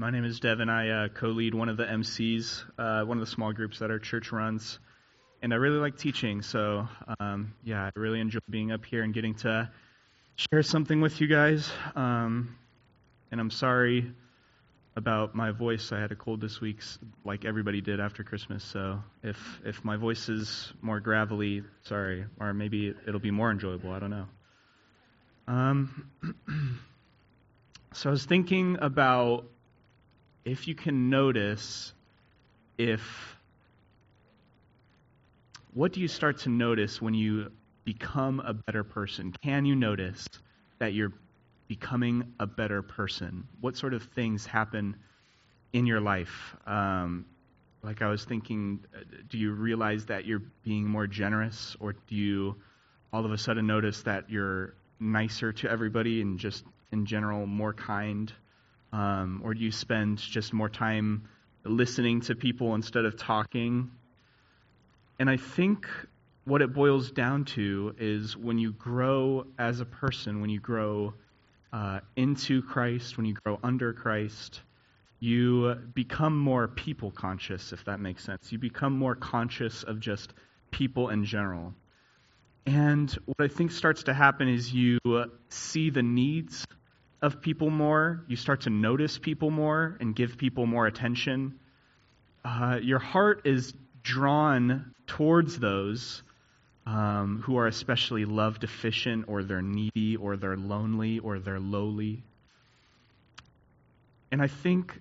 My name is Devin. I uh, co lead one of the MCs, uh, one of the small groups that our church runs. And I really like teaching, so um, yeah, I really enjoy being up here and getting to share something with you guys. Um, and I'm sorry about my voice. I had a cold this week, like everybody did after Christmas. So if if my voice is more gravelly, sorry, or maybe it'll be more enjoyable. I don't know. Um, so I was thinking about if you can notice if what do you start to notice when you become a better person? Can you notice that you're becoming a better person? What sort of things happen in your life? Um, like I was thinking, do you realize that you're being more generous, or do you all of a sudden notice that you're nicer to everybody and just in general more kind? Um, or do you spend just more time listening to people instead of talking? And I think what it boils down to is when you grow as a person, when you grow uh, into Christ, when you grow under Christ, you become more people conscious, if that makes sense. You become more conscious of just people in general. And what I think starts to happen is you see the needs of people more, you start to notice people more and give people more attention. Uh, your heart is drawn towards those um, who are especially love deficient or they're needy or they're lonely or they're lowly. And I think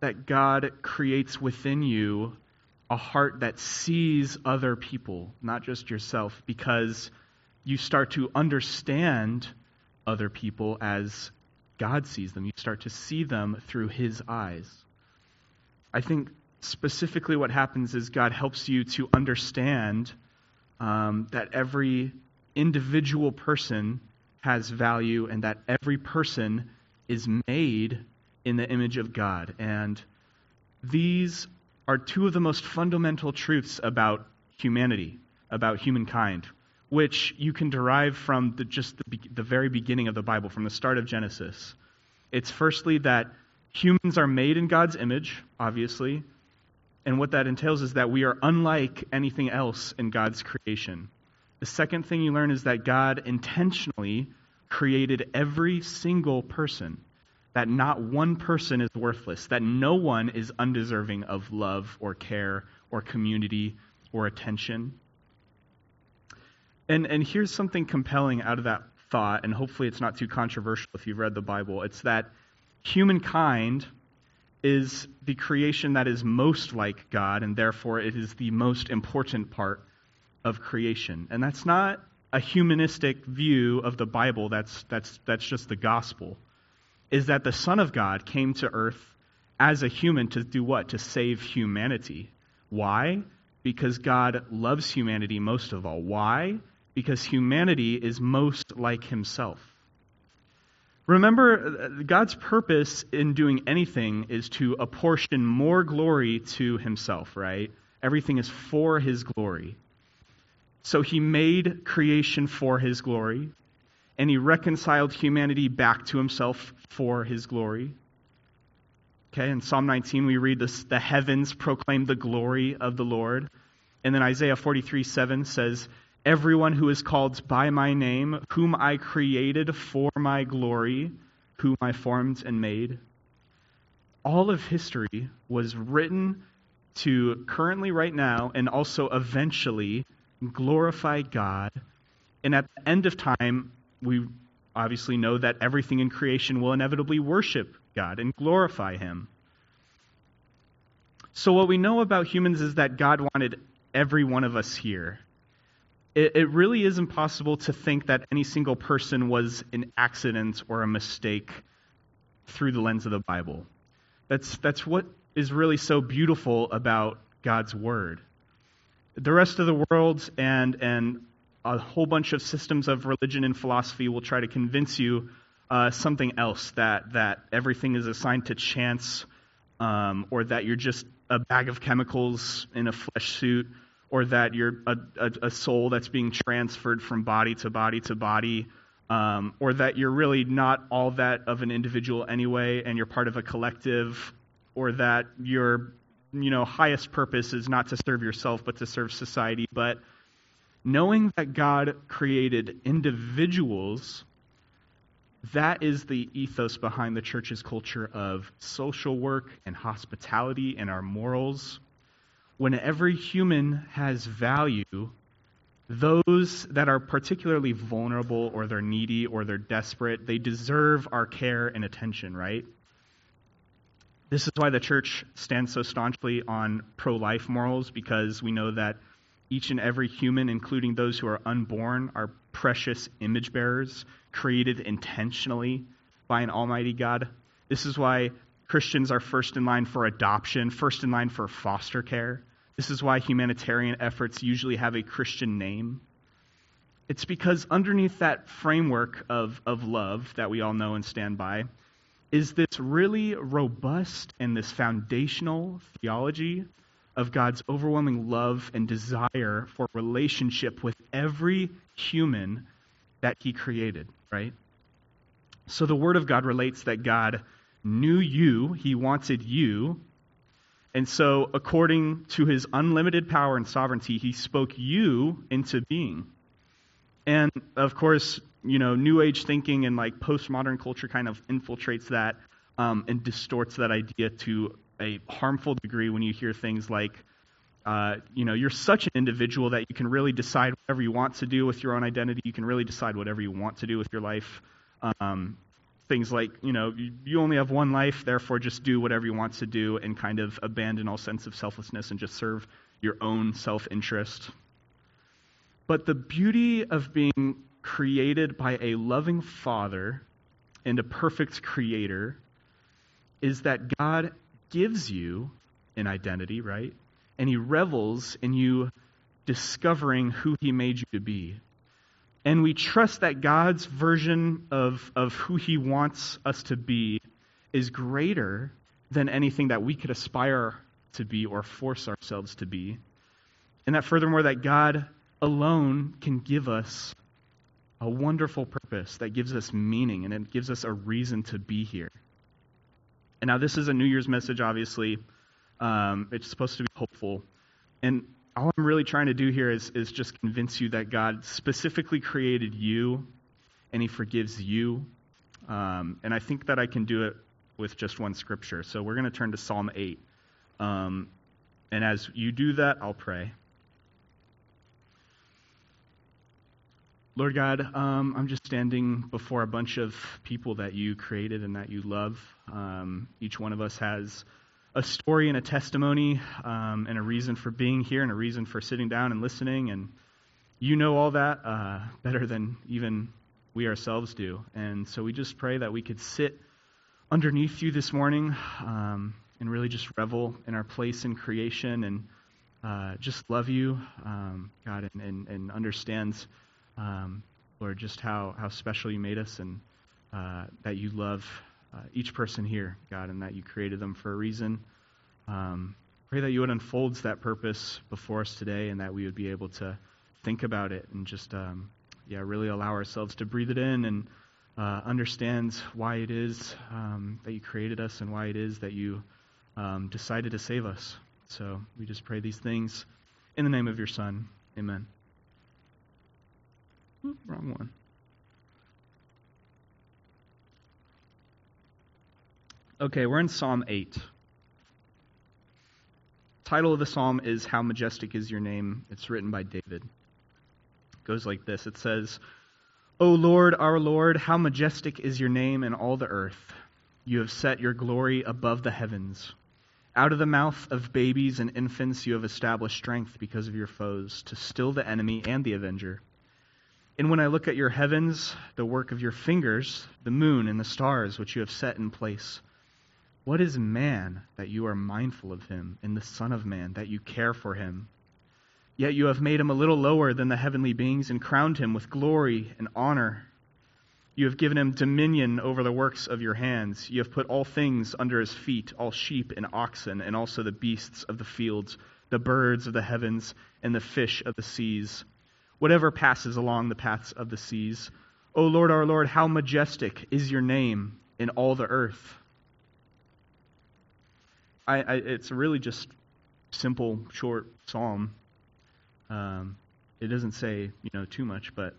that God creates within you a heart that sees other people, not just yourself, because you start to understand other people as God sees them. You start to see them through His eyes. I think specifically what happens is God helps you to understand um, that every individual person has value and that every person is made in the image of God. And these are two of the most fundamental truths about humanity, about humankind, which you can derive from the, just the, the very beginning of the Bible, from the start of Genesis. It's firstly that humans are made in God's image, obviously, and what that entails is that we are unlike anything else in God's creation. The second thing you learn is that God intentionally created every single person, that not one person is worthless, that no one is undeserving of love or care or community or attention. And, and here's something compelling out of that thought, and hopefully it's not too controversial if you've read the Bible. It's that humankind is the creation that is most like God, and therefore it is the most important part of creation. And that's not a humanistic view of the Bible, that's, that's, that's just the gospel. Is that the Son of God came to earth as a human to do what? To save humanity. Why? Because God loves humanity most of all. Why? Because humanity is most like himself. Remember, God's purpose in doing anything is to apportion more glory to himself, right? Everything is for his glory. So he made creation for his glory, and he reconciled humanity back to himself for his glory. Okay, in Psalm 19, we read this the heavens proclaim the glory of the Lord. And then Isaiah 43 7 says, everyone who is called by my name, whom I created for my glory, whom I formed and made. All of history was written to currently, right now, and also eventually glorify God. And at the end of time, we obviously know that everything in creation will inevitably worship God and glorify Him. So, what we know about humans is that God wanted every one of us here it, it really is impossible to think that any single person was an accident or a mistake through the lens of the Bible. That's, that's what is really so beautiful about God's Word. The rest of the world and, and a whole bunch of systems of religion and philosophy will try to convince you uh, something else that, that everything is assigned to chance um, or that you're just a bag of chemicals in a flesh suit or that you're a, a, a soul that's being transferred from body to body to body, um, or that you're really not all that of an individual anyway, and you're part of a collective, or that your you know highest purpose is not to serve yourself but to serve society. But knowing that God created individuals, that is the ethos behind the church's culture of social work and hospitality and our morals. When every human has value, those that are particularly vulnerable or they're needy or they're desperate, they deserve our care and attention, right? This is why the church stands so staunchly on pro life morals because we know that each and every human, including those who are unborn, are precious image bearers created intentionally by an almighty God. This is why Christians are first in line for adoption, first in line for foster care. This is why humanitarian efforts usually have a Christian name. It's because underneath that framework of, of love that we all know and stand by is this really robust and this foundational theology of God's overwhelming love and desire for relationship with every human that he created, right? So the Word of God relates that God knew you, he wanted you, and so according to his unlimited power and sovereignty, he spoke you into being. And of course, you know, New Age thinking and like postmodern culture kind of infiltrates that um, and distorts that idea to a harmful degree when you hear things like, uh, you know, you're such an individual that you can really decide whatever you want to do with your own identity. You can really decide whatever you want to do with your life. Um, things like, you know, you, only have one life, therefore just do whatever you want to do and kind of abandon all sense of selflessness and just serve your own self interest. But the beauty of being created by a loving Father and a perfect Creator is that God gives you an identity, right? And He revels in you discovering who He made you to be. And we trust that God's version of, of who He wants us to be is greater than anything that we could aspire to be or force ourselves to be. And that furthermore, that God alone can give us a wonderful purpose that gives us meaning and it gives us a reason to be here. And now, this is a New Year's message, obviously. Um, it's supposed to be hopeful. And all I'm really trying to do here is, is just convince you that God specifically created you and He forgives you. Um, and I think that I can do it with just one scripture. So we're going to turn to Psalm 8. Um, and as you do that, I'll pray. Lord God, um, I'm just standing before a bunch of people that you created and that you love. Um, each one of us has a story and a testimony um, and a reason for being here and a reason for sitting down and listening. And you know all that uh, better than even we ourselves do. And so we just pray that we could sit underneath you this morning um, and really just revel in our place in creation and uh, just love you, um, God, and, and, and understand um, Lord, just how, how special you made us and uh, that you love uh, each person here, God, and that you created them for a reason. Um, pray that you would unfold that purpose before us today and that we would be able to think about it and just, um, yeah, really allow ourselves to breathe it in and uh, understand why it is um, that you created us and why it is that you um, decided to save us. So we just pray these things in the name of your Son. Amen. Wrong one. Okay, we're in Psalm 8. Title of the psalm is How Majestic is Your Name. It's written by David. It goes like this. It says, O Lord, our Lord, how majestic is your name in all the earth. You have set your glory above the heavens. Out of the mouth of babies and infants you have established strength because of your foes, to still the enemy and the avenger. And when I look at your heavens, the work of your fingers, the moon and the stars which you have set in place, what is man that you are mindful of him, and the Son of Man that you care for him? Yet you have made him a little lower than the heavenly beings and crowned him with glory and honor. You have given him dominion over the works of your hands. You have put all things under his feet, all sheep and oxen, and also the beasts of the fields, the birds of the heavens, and the fish of the seas whatever passes along the paths of the seas. O Lord, our Lord, how majestic is your name in all the earth. I, I, it's really just simple, short psalm. Um, it doesn't say you know too much, but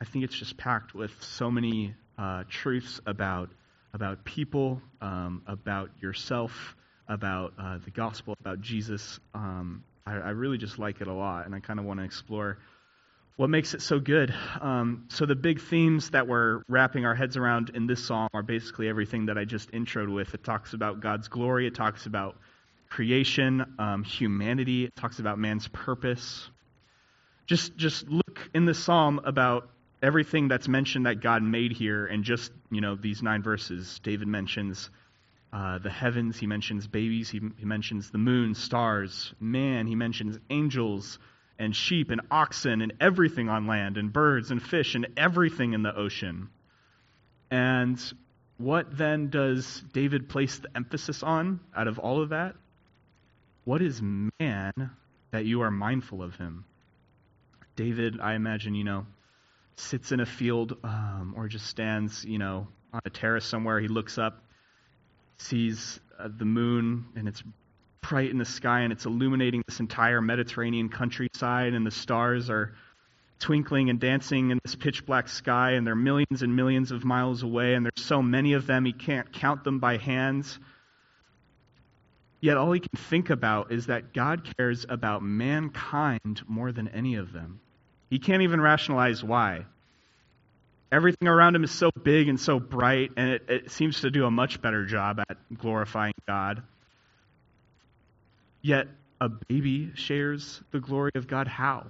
I think it's just packed with so many uh, truths about about people, um, about yourself, about uh, the gospel, about Jesus. Um, I, I, really just like it a lot, and I kind of want to explore what makes it so good. Um, so the big themes that we're wrapping our heads around in this psalm are basically everything that I just introed with. It talks about God's glory. It talks about creation, um, humanity. It talks about man's purpose. Just just look in the psalm about everything that's mentioned that God made here, and just you know these nine verses. David mentions uh, the heavens. He mentions babies. He, he mentions the moon, stars, man. He mentions angels and sheep and oxen and everything on land and birds and fish and everything in the ocean. And what then does David place the emphasis on out of all of that? What is man that you are mindful of him? David, I imagine, you know, sits in a field um, or just stands, you know, on a terrace somewhere. He looks up, sees uh, the moon, and it's bright in the sky, and it's illuminating this entire Mediterranean countryside, and the stars are twinkling and dancing in this pitch black sky, and they're millions and millions of miles away, and there's so many of them, he can't count them by hands. Yet all he can think about is that God cares about mankind more than any of them. He can't even rationalize why. Everything around him is so big and so bright, and it, it seems to do a much better job at glorifying God. Yet a baby shares the glory of God. How?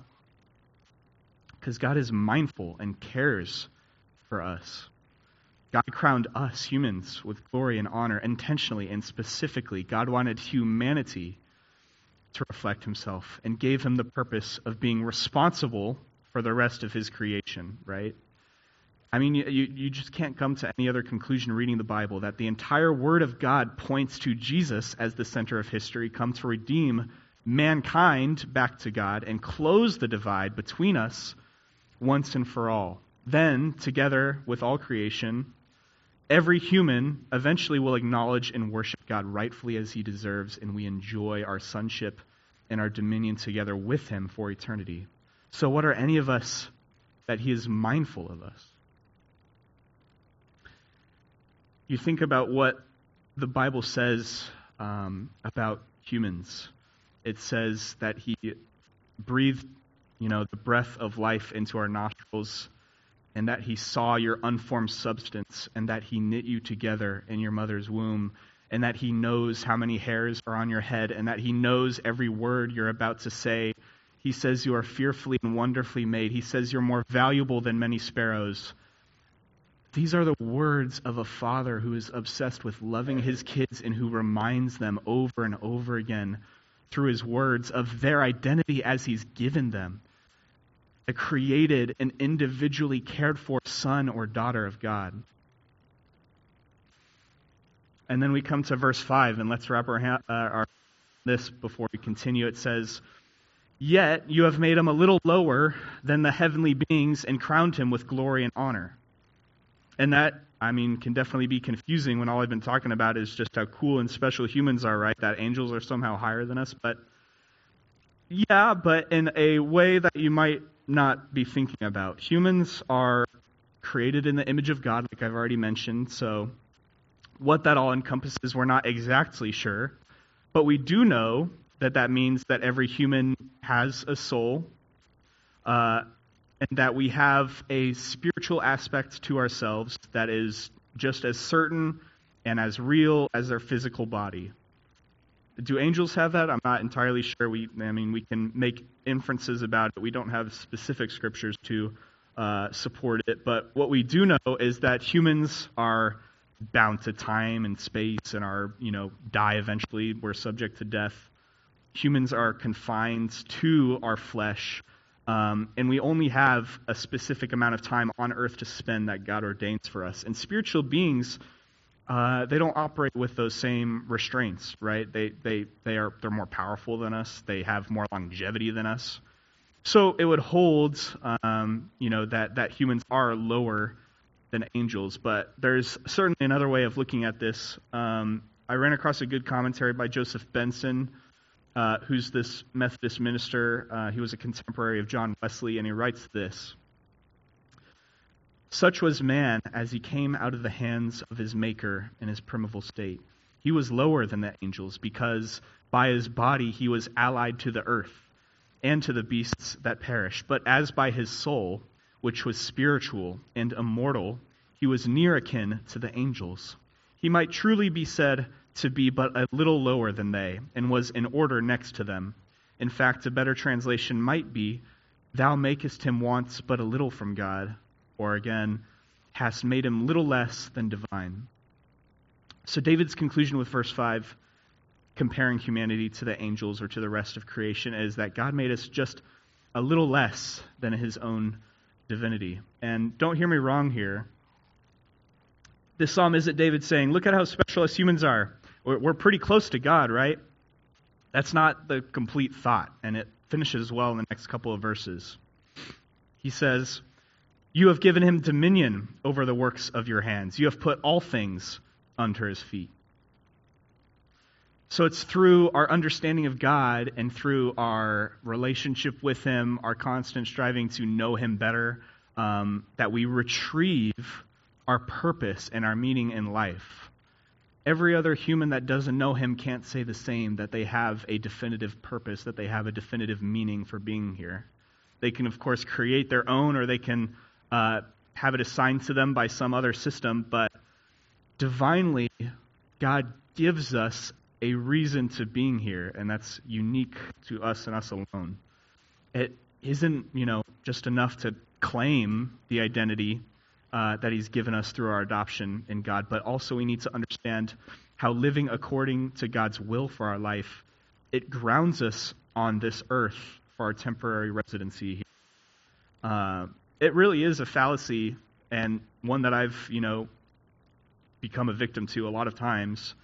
Because God is mindful and cares for us. God crowned us, humans, with glory and honor intentionally and specifically. God wanted humanity to reflect himself and gave him the purpose of being responsible for the rest of his creation, right? I mean, you, you just can't come to any other conclusion reading the Bible that the entire Word of God points to Jesus as the center of history, come to redeem mankind back to God and close the divide between us once and for all. Then, together with all creation, Every human eventually will acknowledge and worship God rightfully as he deserves, and we enjoy our sonship and our dominion together with him for eternity. So, what are any of us that he is mindful of us? You think about what the Bible says um, about humans. It says that he breathed, you know, the breath of life into our nostrils and that he saw your unformed substance, and that he knit you together in your mother's womb, and that he knows how many hairs are on your head, and that he knows every word you're about to say. He says you are fearfully and wonderfully made. He says you're more valuable than many sparrows. These are the words of a father who is obsessed with loving his kids and who reminds them over and over again through his words of their identity as he's given them a created and individually cared for son or daughter of God. And then we come to verse 5, and let's wrap our, uh, our this before we continue. It says, Yet you have made him a little lower than the heavenly beings and crowned him with glory and honor. And that, I mean, can definitely be confusing when all I've been talking about is just how cool and special humans are, right? That angels are somehow higher than us. But yeah, but in a way that you might not be thinking about. Humans are created in the image of God, like I've already mentioned, so what that all encompasses, we're not exactly sure. But we do know that that means that every human has a soul, uh, and that we have a spiritual aspect to ourselves that is just as certain and as real as their physical body. Do angels have that? I'm not entirely sure. We, I mean, we can make inferences about it. We don't have specific scriptures to uh, support it. But what we do know is that humans are bound to time and space and are, you know, die eventually. We're subject to death. Humans are confined to our flesh. Um, and we only have a specific amount of time on earth to spend that God ordains for us. And spiritual beings uh, they don't operate with those same restraints, right? They, they, they are, they're more powerful than us. They have more longevity than us. So it would hold, um, you know, that, that humans are lower than angels. But there's certainly another way of looking at this. Um, I ran across a good commentary by Joseph Benson, uh, who's this Methodist minister. Uh, he was a contemporary of John Wesley, and he writes this Such was man as he came out of the hands of his Maker in his primeval state. He was lower than the angels because by his body he was allied to the earth and to the beasts that perish. But as by his soul, which was spiritual and immortal, he was near akin to the angels. He might truly be said to be but a little lower than they, and was in order next to them. In fact, a better translation might be, Thou makest him want but a little from God, or again, hast made him little less than divine. So, David's conclusion with verse 5, comparing humanity to the angels or to the rest of creation, is that God made us just a little less than his own divinity. And don't hear me wrong here. This psalm isn't David saying, Look at how special us humans are. We're pretty close to God, right? That's not the complete thought, and it finishes well in the next couple of verses. He says, You have given him dominion over the works of your hands. You have put all things under his feet. So it's through our understanding of God and through our relationship with him, our constant striving to know him better, um, that we retrieve our purpose and our meaning in life. Every other human that doesn't know him can't say the same, that they have a definitive purpose, that they have a definitive meaning for being here. They can, of course, create their own or they can uh, have it assigned to them by some other system, but divinely, God gives us a reason to being here, and that's unique to us and us alone. It isn't, you know, just enough to claim the identity uh, that He's given us through our adoption in God, but also we need to understand how living according to God's will for our life it grounds us on this earth for our temporary residency. Uh, it really is a fallacy, and one that I've you know become a victim to a lot of times.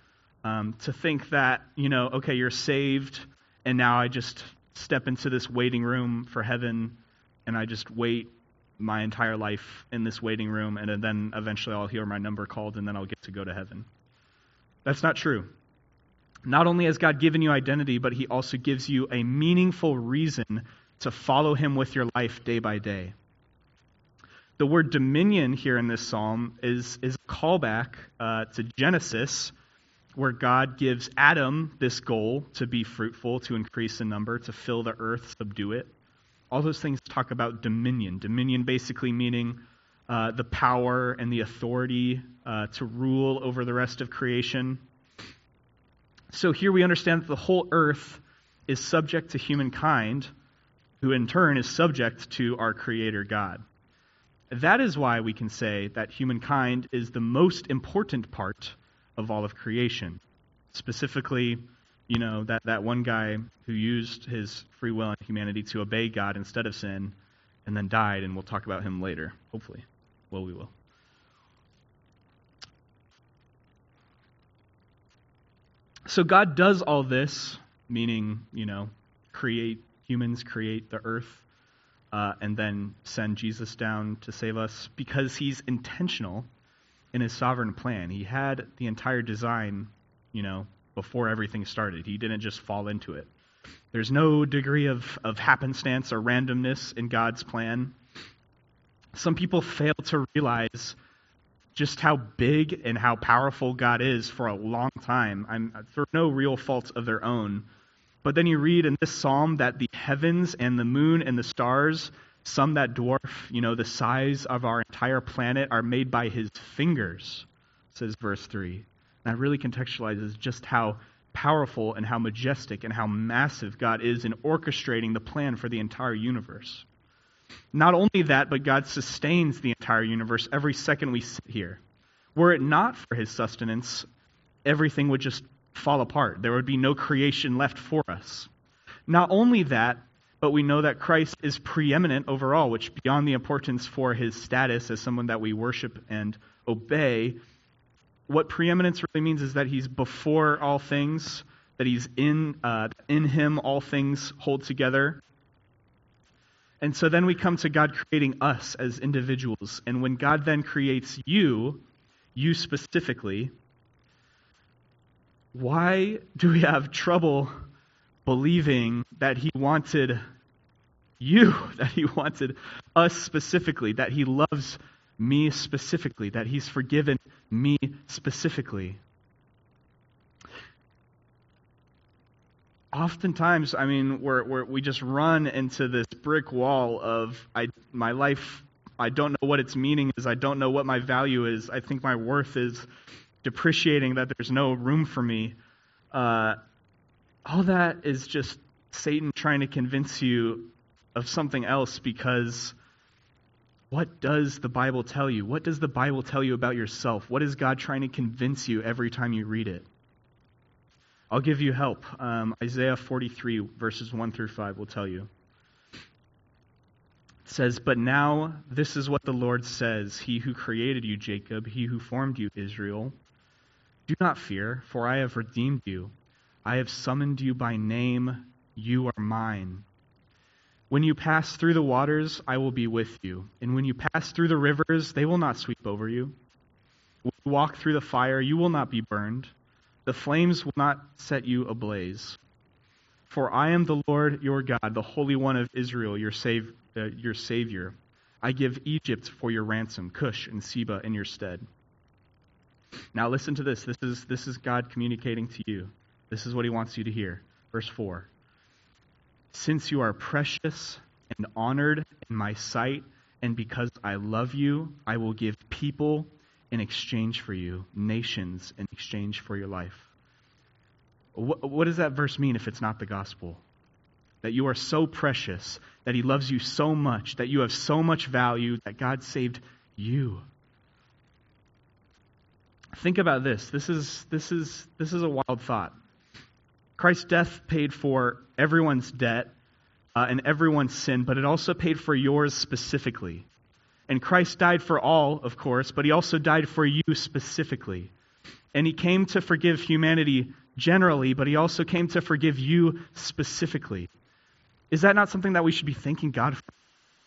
Um, to think that you know, okay, you're saved, and now I just step into this waiting room for heaven, and I just wait my entire life in this waiting room, and then eventually I'll hear my number called, and then I'll get to go to heaven. That's not true. Not only has God given you identity, but He also gives you a meaningful reason to follow Him with your life day by day. The word dominion here in this psalm is, is a callback uh, to Genesis, where God gives Adam this goal to be fruitful, to increase in number, to fill the earth, subdue it. All those things talk about dominion. Dominion basically meaning uh, the power and the authority uh, to rule over the rest of creation. So here we understand that the whole earth is subject to humankind, who in turn is subject to our Creator God. That is why we can say that humankind is the most important part of all of creation. Specifically, you know, that, that one guy who used his free will and humanity to obey God instead of sin and then died, and we'll talk about him later, hopefully. Well, we will. So God does all this, meaning, you know, create humans, create the earth, uh, and then send Jesus down to save us because he's intentional in his sovereign plan. He had the entire design, you know, before everything started. He didn't just fall into it. There's no degree of, of happenstance or randomness in God's plan. Some people fail to realize just how big and how powerful God is for a long time. I'm, for no real fault of their own. But then you read in this psalm that the heavens and the moon and the stars, some that dwarf, you know, the size of our entire planet, are made by his fingers, says verse 3. That really contextualizes just how powerful and how majestic and how massive God is in orchestrating the plan for the entire universe. Not only that, but God sustains the entire universe every second we sit here. Were it not for his sustenance, everything would just fall apart. There would be no creation left for us. Not only that, but we know that Christ is preeminent over all, which beyond the importance for his status as someone that we worship and obey, what preeminence really means is that he's before all things, that he's in, uh, in him all things hold together. And so then we come to God creating us as individuals. And when God then creates you, you specifically, why do we have trouble believing that He wanted you, that He wanted us specifically, that He loves me specifically, that He's forgiven me specifically? oftentimes, I mean, we're, we're, we just run into this brick wall of I, my life. I don't know what its meaning is. I don't know what my value is. I think my worth is depreciating. That there's no room for me. Uh, all that is just Satan trying to convince you of something else because what does the Bible tell you? What does the Bible tell you about yourself? What is God trying to convince you every time you read it? I'll give you help. Um, Isaiah 43, verses 1 through 5 will tell you. It says, But now this is what the Lord says He who created you, Jacob, he who formed you, Israel. Do not fear, for I have redeemed you. I have summoned you by name. You are mine. When you pass through the waters, I will be with you. And when you pass through the rivers, they will not sweep over you. When you walk through the fire, you will not be burned the flames will not set you ablaze. For I am the Lord your God, the Holy One of Israel, your, save, uh, your Savior. I give Egypt for your ransom, Cush and Seba in your stead. Now listen to this. This is, this is God communicating to you. This is what he wants you to hear. Verse 4 Since you are precious and honored in my sight, and because I love you, I will give people in exchange for you, nations in exchange for your life. What, what, does that verse mean if it's not the gospel? That you are so precious, that He loves you so much, that you have so much value, that God saved you. Think about this. This is, this is, this is a wild thought. Christ's death paid for everyone's debt uh, and everyone's sin, but it also paid for yours specifically. And Christ died for all, of course, but he also died for you specifically. And he came to forgive humanity generally, but he also came to forgive you specifically. Is that not something that we should be thanking God for?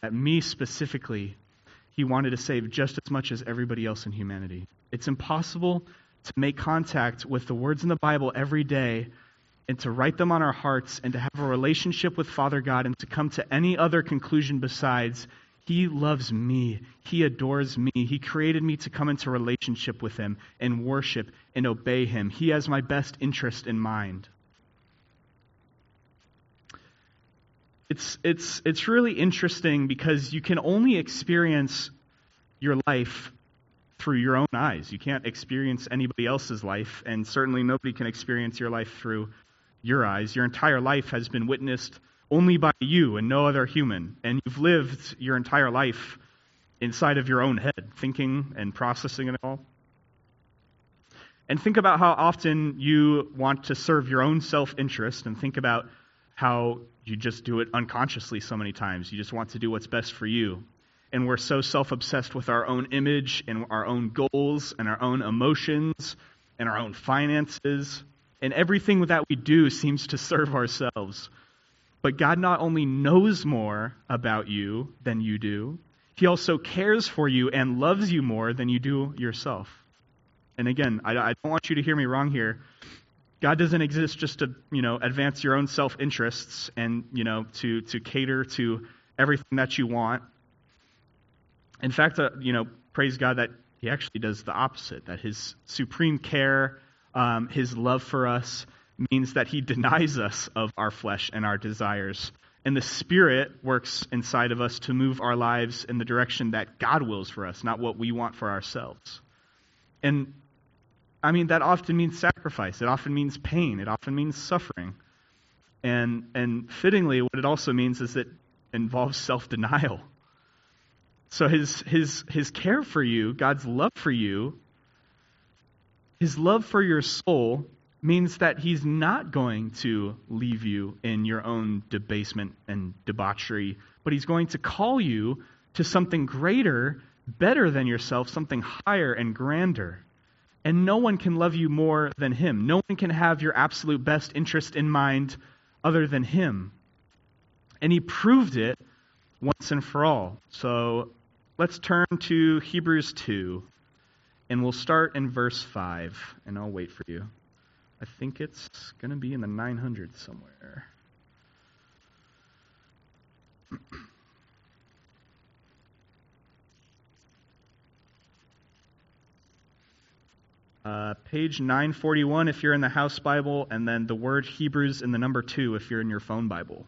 That me specifically, he wanted to save just as much as everybody else in humanity. It's impossible to make contact with the words in the Bible every day and to write them on our hearts and to have a relationship with Father God and to come to any other conclusion besides he loves me. He adores me. He created me to come into relationship with Him and worship and obey Him. He has my best interest in mind. It's, it's, it's really interesting because you can only experience your life through your own eyes. You can't experience anybody else's life, and certainly nobody can experience your life through your eyes. Your entire life has been witnessed only by you and no other human. And you've lived your entire life inside of your own head, thinking and processing it all. And think about how often you want to serve your own self interest, and think about how you just do it unconsciously so many times. You just want to do what's best for you. And we're so self obsessed with our own image and our own goals and our own emotions and our own finances. And everything that we do seems to serve ourselves. But God not only knows more about you than you do, He also cares for you and loves you more than you do yourself. And again, I, I don't want you to hear me wrong here. God doesn't exist just to, you know, advance your own self-interests and, you know, to, to cater to everything that you want. In fact, uh, you know, praise God that He actually does the opposite, that His supreme care, um, His love for us, means that he denies us of our flesh and our desires. And the Spirit works inside of us to move our lives in the direction that God wills for us, not what we want for ourselves. And I mean, that often means sacrifice. It often means pain. It often means suffering. And, and fittingly, what it also means is it involves self denial. So his, his, his care for you, God's love for you, his love for your soul means that he's not going to leave you in your own debasement and debauchery, but he's going to call you to something greater, better than yourself, something higher and grander. And no one can love you more than him. No one can have your absolute best interest in mind other than him. And he proved it once and for all. So let's turn to Hebrews 2, and we'll start in verse 5, and I'll wait for you. I think it's going to be in the 900s somewhere. Uh, page 941 if you're in the house Bible, and then the word Hebrews in the number 2 if you're in your phone Bible.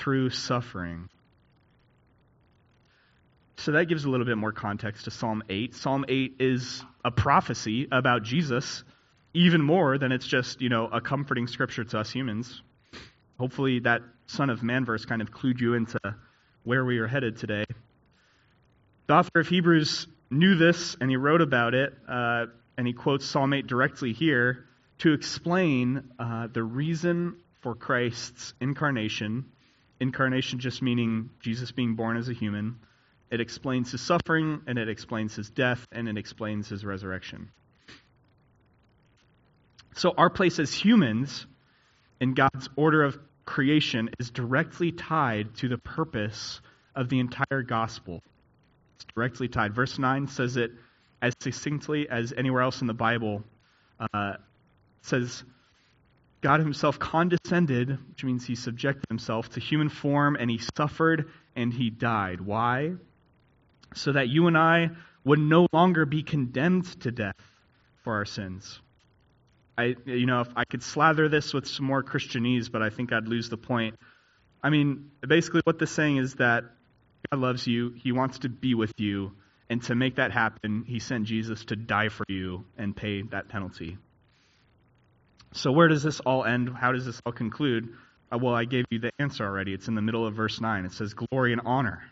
through suffering. So that gives a little bit more context to Psalm 8. Psalm 8 is a prophecy about Jesus, even more than it's just, you know, a comforting scripture to us humans. Hopefully that Son of Man verse kind of clued you into where we are headed today. The author of Hebrews knew this and he wrote about it, uh, and he quotes Psalm 8 directly here to explain uh, the reason for Christ's incarnation. Incarnation just meaning Jesus being born as a human. It explains his suffering, and it explains his death, and it explains his resurrection. So, our place as humans in God's order of creation is directly tied to the purpose of the entire gospel. It's directly tied. Verse 9 says it as succinctly as anywhere else in the Bible. Uh, says, God himself condescended, which means he subjected himself to human form, and he suffered and he died. Why? So that you and I would no longer be condemned to death for our sins. I, you know, if I could slather this with some more Christianese, but I think I'd lose the point. I mean, basically, what this saying is that God loves you. He wants to be with you. And to make that happen, he sent Jesus to die for you and pay that penalty. So, where does this all end? How does this all conclude? Uh, well, I gave you the answer already. It's in the middle of verse 9. It says, Glory and honor.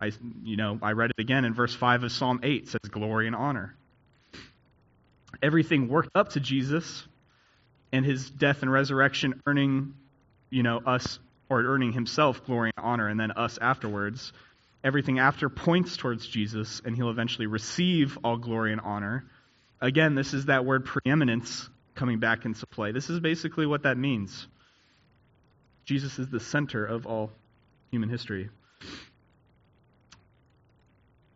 I, you know, I read it again in verse 5 of Psalm 8. It says, Glory and honor. Everything worked up to Jesus and his death and resurrection, earning, you know, us or earning himself glory and honor, and then us afterwards. Everything after points towards Jesus, and he'll eventually receive all glory and honor. Again, this is that word preeminence coming back into play. This is basically what that means. Jesus is the center of all human history.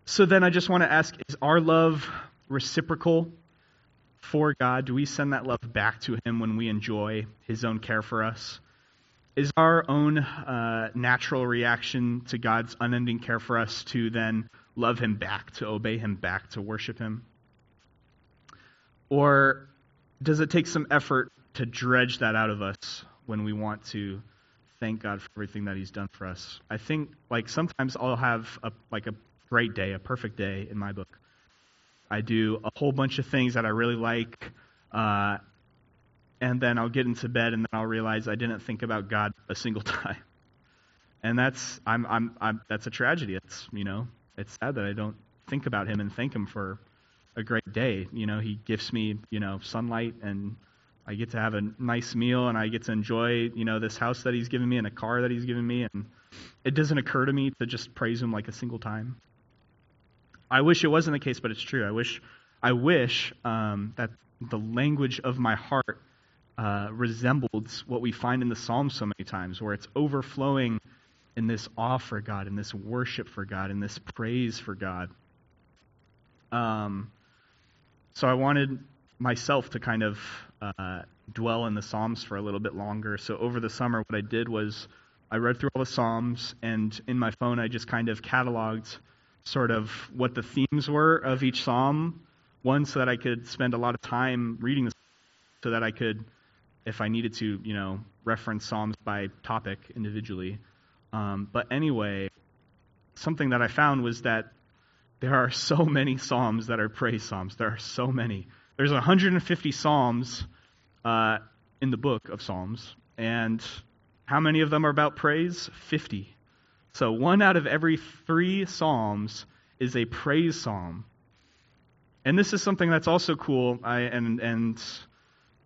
So then I just want to ask is our love reciprocal for God? Do we send that love back to Him when we enjoy His own care for us? is our own uh, natural reaction to God's unending care for us to then love Him back, to obey Him back, to worship Him? Or does it take some effort to dredge that out of us when we want to thank God for everything that He's done for us? I think, like, sometimes I'll have a, like a great day, a perfect day in my book. I do a whole bunch of things that I really like. Uh, and then I'll get into bed and then I'll realize I didn't think about God a single time. And that's I'm, I'm, I'm that's a tragedy. It's you know it's sad that I don't think about Him and thank Him for a great day. You know He gifts me you know sunlight and I get to have a nice meal and I get to enjoy you know this house that He's given me and a car that He's given me and it doesn't occur to me to just praise Him like a single time. I wish it wasn't the case, but it's true. I wish I wish um, that the language of my heart uh, resembled what we find in the Psalms so many times, where it's overflowing in this awe for God, in this worship for God, in this praise for God. Um, so I wanted myself to kind of uh, dwell in the Psalms for a little bit longer. So over the summer, what I did was I read through all the Psalms, and in my phone, I just kind of cataloged sort of what the themes were of each Psalm. One, so that I could spend a lot of time reading, so that I could, if I needed to, you know, reference Psalms by topic individually. Um, but anyway, something that I found was that there are so many Psalms that are praise Psalms. There are so many. There's 150 Psalms uh, in the book of Psalms, and how many of them are about praise? 50. So one out of every three Psalms is a praise psalm. And this is something that's also cool, I, and, and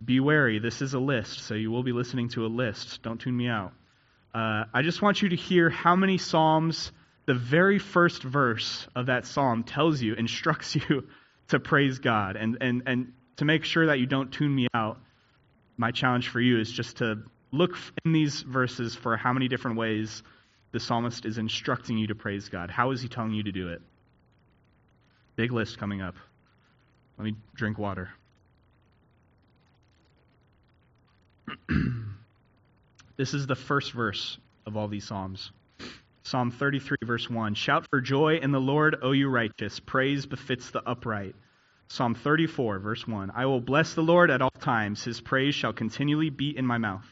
be wary. This is a list, so you will be listening to a list. Don't tune me out. Uh, I just want you to hear how many Psalms the very first verse of that psalm tells you, instructs you to praise God. And, and, and to make sure that you don't tune me out, my challenge for you is just to look in these verses for how many different ways the psalmist is instructing you to praise God. How is he telling you to do it? Big list coming up. Let me drink water. this is the first verse of all these psalms. Psalm 33, verse 1 Shout for joy in the Lord, O you righteous. Praise befits the upright. Psalm 34, verse 1 I will bless the Lord at all times. His praise shall continually be in my mouth.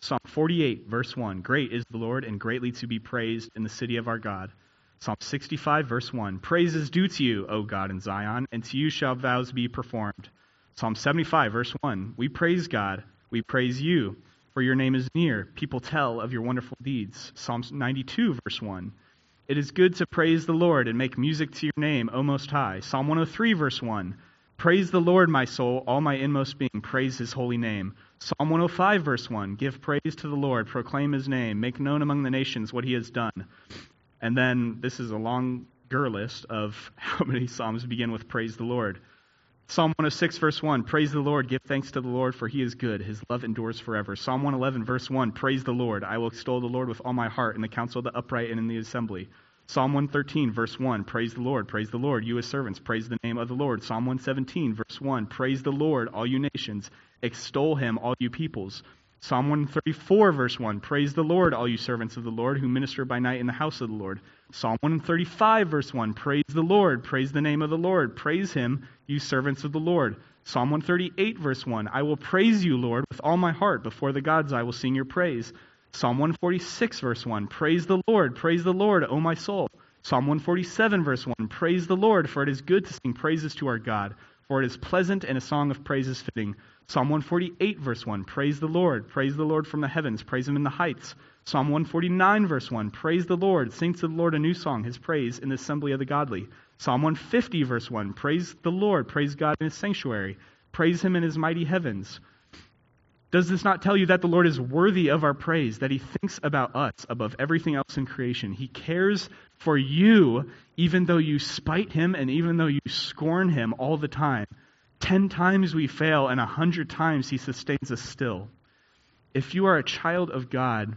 Psalm 48, verse 1 Great is the Lord, and greatly to be praised in the city of our God. Psalm 65, verse 1 Praise is due to you, O God in Zion, and to you shall vows be performed. Psalm 75, verse 1 We praise God, we praise you for your name is near. People tell of your wonderful deeds. Psalms 92, verse 1. It is good to praise the Lord and make music to your name, O Most High. Psalm 103, verse 1. Praise the Lord, my soul, all my inmost being. Praise his holy name. Psalm 105, verse 1. Give praise to the Lord, proclaim his name, make known among the nations what he has done. And then this is a longer list of how many Psalms begin with praise the Lord. Psalm 106, verse 1 Praise the Lord, give thanks to the Lord, for he is good. His love endures forever. Psalm 111, verse 1 Praise the Lord. I will extol the Lord with all my heart in the council of the upright and in the assembly. Psalm 113, verse 1 Praise the Lord, praise the Lord, you servants, praise the name of the Lord. Psalm 117, verse 1 Praise the Lord, all you nations, extol him, all you peoples. Psalm 134, verse 1 Praise the Lord, all you servants of the Lord who minister by night in the house of the Lord. Psalm 135, verse 1 Praise the Lord, praise the name of the Lord, praise him, you servants of the Lord. Psalm 138, verse 1 I will praise you, Lord, with all my heart. Before the gods I will sing your praise. Psalm 146, verse 1 Praise the Lord, praise the Lord, O my soul. Psalm 147, verse 1 Praise the Lord, for it is good to sing praises to our God, for it is pleasant and a song of praises fitting. Psalm 148, verse 1 Praise the Lord, praise the Lord from the heavens, praise him in the heights. Psalm 149, verse 1 Praise the Lord, sing to the Lord a new song, his praise in the assembly of the godly. Psalm 150, verse 1 Praise the Lord, praise God in his sanctuary, praise him in his mighty heavens. Does this not tell you that the Lord is worthy of our praise, that he thinks about us above everything else in creation? He cares for you, even though you spite him and even though you scorn him all the time. Ten times we fail, and a hundred times he sustains us still. If you are a child of God,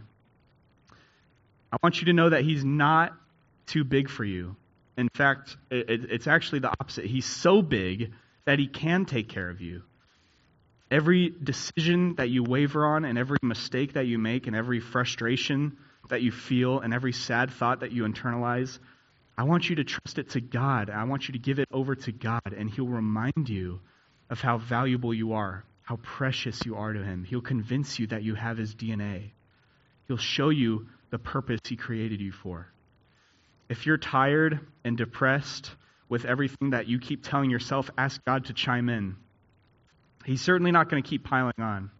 I want you to know that he's not too big for you. In fact, it's actually the opposite. He's so big that he can take care of you. Every decision that you waver on, and every mistake that you make, and every frustration that you feel, and every sad thought that you internalize, I want you to trust it to God. I want you to give it over to God, and He'll remind you of how valuable you are, how precious you are to Him. He'll convince you that you have His DNA. He'll show you the purpose He created you for. If you're tired and depressed with everything that you keep telling yourself, ask God to chime in. He's certainly not going to keep piling on.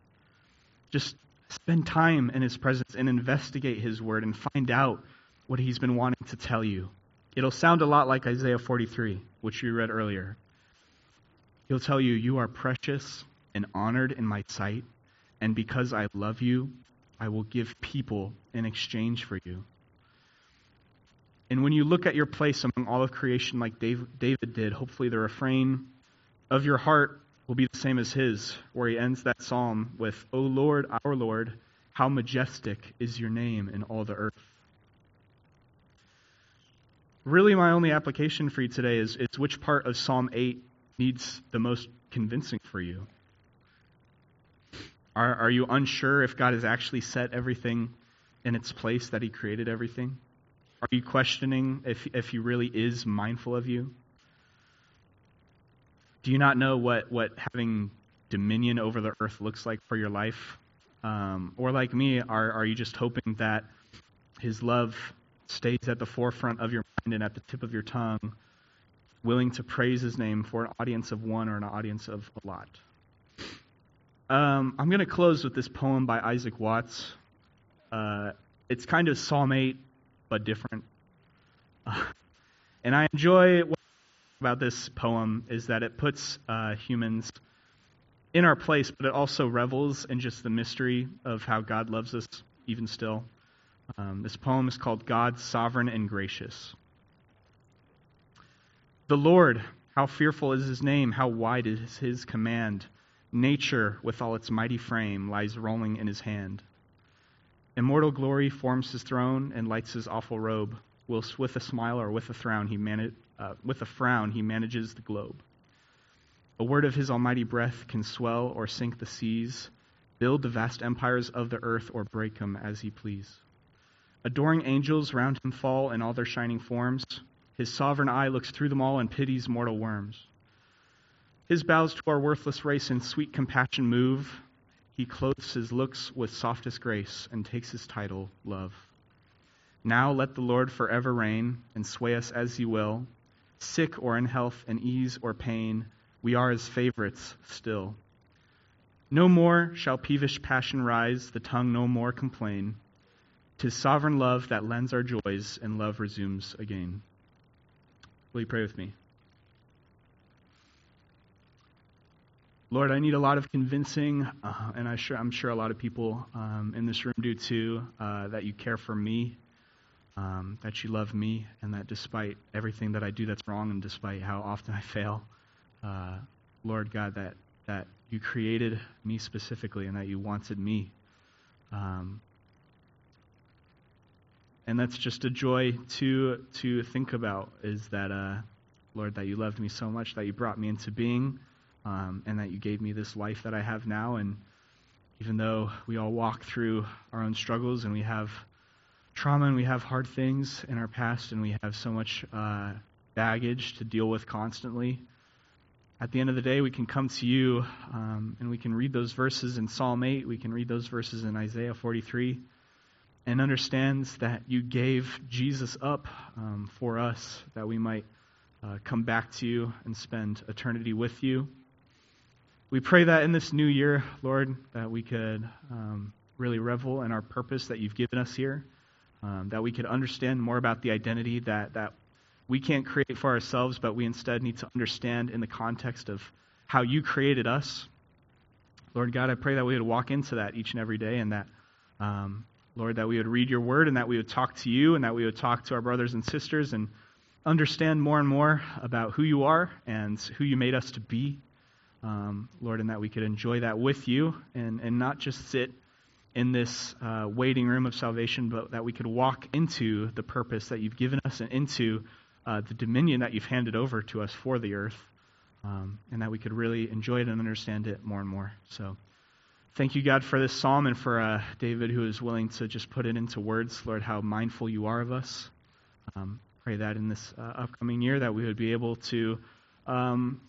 Just spend time in His presence and investigate His Word and find out what He's been wanting to tell you. It'll sound a lot like Isaiah 43, which we read earlier. He'll tell you, You are precious and honored in my sight, and because I love you, I will give people in exchange for you. And when you look at your place among all of creation, like David did, hopefully the refrain of your heart will be the same as his, where he ends that psalm with, O Lord, our Lord, how majestic is your name in all the earth. Really, my only application for you today is, is which part of Psalm 8 needs the most convincing for you. Are, are you unsure if God has actually set everything in its place, that He created everything? Are you questioning if, if He really is mindful of you? Do you not know what, what having dominion over the earth looks like for your life? Um, or, like me, are, are you just hoping that His love stays at the forefront of your mind and at the tip of your tongue, willing to praise His name for an audience of one or an audience of a lot? Um, I'm going to close with this poem by Isaac Watts. Uh, it's kind of Psalm 8, but different. And I enjoy what about this poem is that it puts uh, humans in our place, but it also revels in just the mystery of how God loves us even still. Um, this poem is called God Sovereign and Gracious. The Lord, how fearful is his name, how wide is his command. Nature, with all its mighty frame, lies rolling in his hand. Immortal glory forms his throne and lights his awful robe, whilst with a smile or with a frown he, man- uh, with a frown he manages the globe. A word of his almighty breath can swell or sink the seas, build the vast empires of the earth, or break them as he please. Adoring angels round him fall in all their shining forms. His sovereign eye looks through them all and pities mortal worms. His bows to our worthless race in sweet compassion move. He clothes his looks with softest grace and takes his title, Love. Now let the Lord forever reign and sway us as he will. Sick or in health, in ease or pain, we are his favorites still. No more shall peevish passion rise, the tongue no more complain. Tis sovereign love that lends our joys, and love resumes again. Will you pray with me? Lord, I need a lot of convincing, uh, and I sure, I'm sure a lot of people um, in this room do too, uh, that you care for me, um, that you love me, and that despite everything that I do that's wrong, and despite how often I fail, uh, Lord God, that, that you created me specifically and that you wanted me. Um, and that's just a joy to to think about is that, uh, Lord, that you loved me so much that you brought me into being um, and that you gave me this life that I have now. And even though we all walk through our own struggles and we have trauma and we have hard things in our past and we have so much uh, baggage to deal with constantly, at the end of the day, we can come to you um, and we can read those verses in Psalm 8, we can read those verses in Isaiah 43, and understands that you gave Jesus up um, for us, that we might uh, come back to you and spend eternity with you. We pray that in this new year, Lord, that we could um, really revel in our purpose that you've given us here, um, that we could understand more about the identity that, that we can't create for ourselves, but we instead need to understand in the context of how you created us. Lord God, I pray that we would walk into that each and every day, and that, um, Lord, that we would read your word, and that we would talk to you, and that we would talk to our brothers and sisters, and understand more and more about who you are and who you made us to be um, Lord, and that we could enjoy that with you and, and not just sit in this uh, waiting room of salvation, but that we could walk into the purpose that you've given us and into uh, the dominion that you've handed over to us for the earth, um, and that we could really enjoy it and understand it more and more. So, thank you, God, for this psalm and for uh, David who is willing to just put it into words, Lord, how mindful you are of us. Um, pray that in this uh, upcoming year that we would be able to um,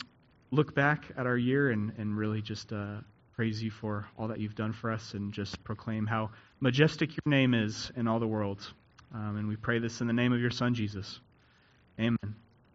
look back at our year and, and really just uh, praise you for all that you've done for us and just proclaim how majestic your name is in all the world. Um, and we pray this in the name of your Son, Jesus. Amen.